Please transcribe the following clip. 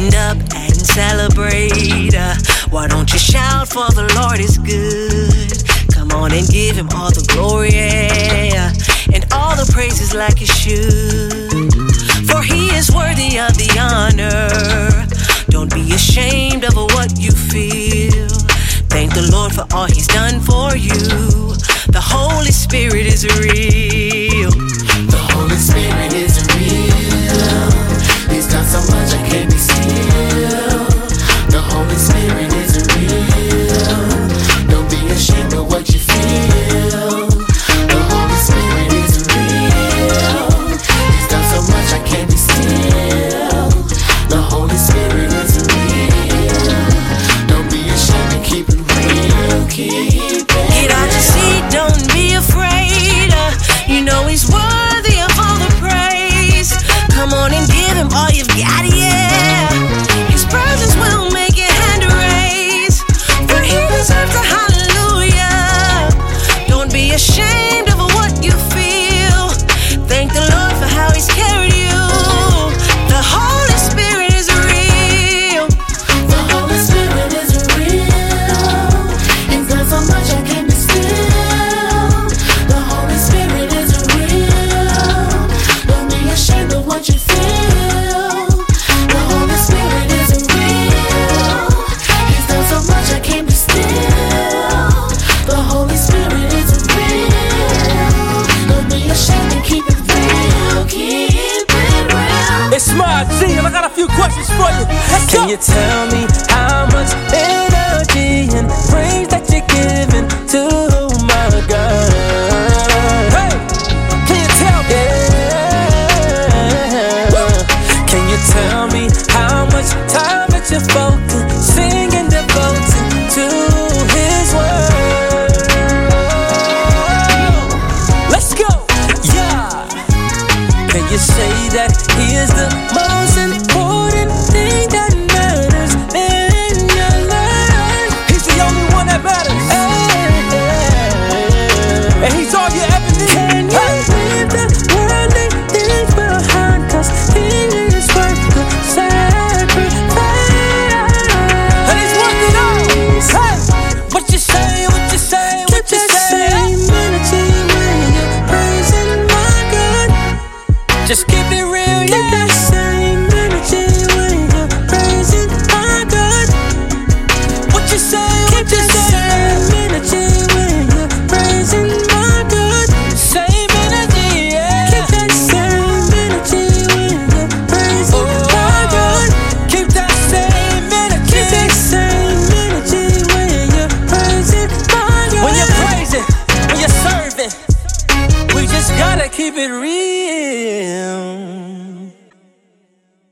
Stand up and celebrate. Uh, why don't you shout for the Lord is good? Come on and give him all the glory yeah, and all the praises like you should. For he is worthy of the honor. Don't be ashamed of what you feel. Thank the Lord for all he's done for you. The Holy Spirit is real. Smart G, and I got a few questions for you. Let's Can go. you tell me how much He is the most important thing that matters in your life? He's the only one that matters, and he's all you ever Can you leave the worldly things behind? Cause He is worth the sacrifice. And he's worth it all. Hey, what you say? What you say? What you say? same energy when you're praising my God. Just gotta keep it real.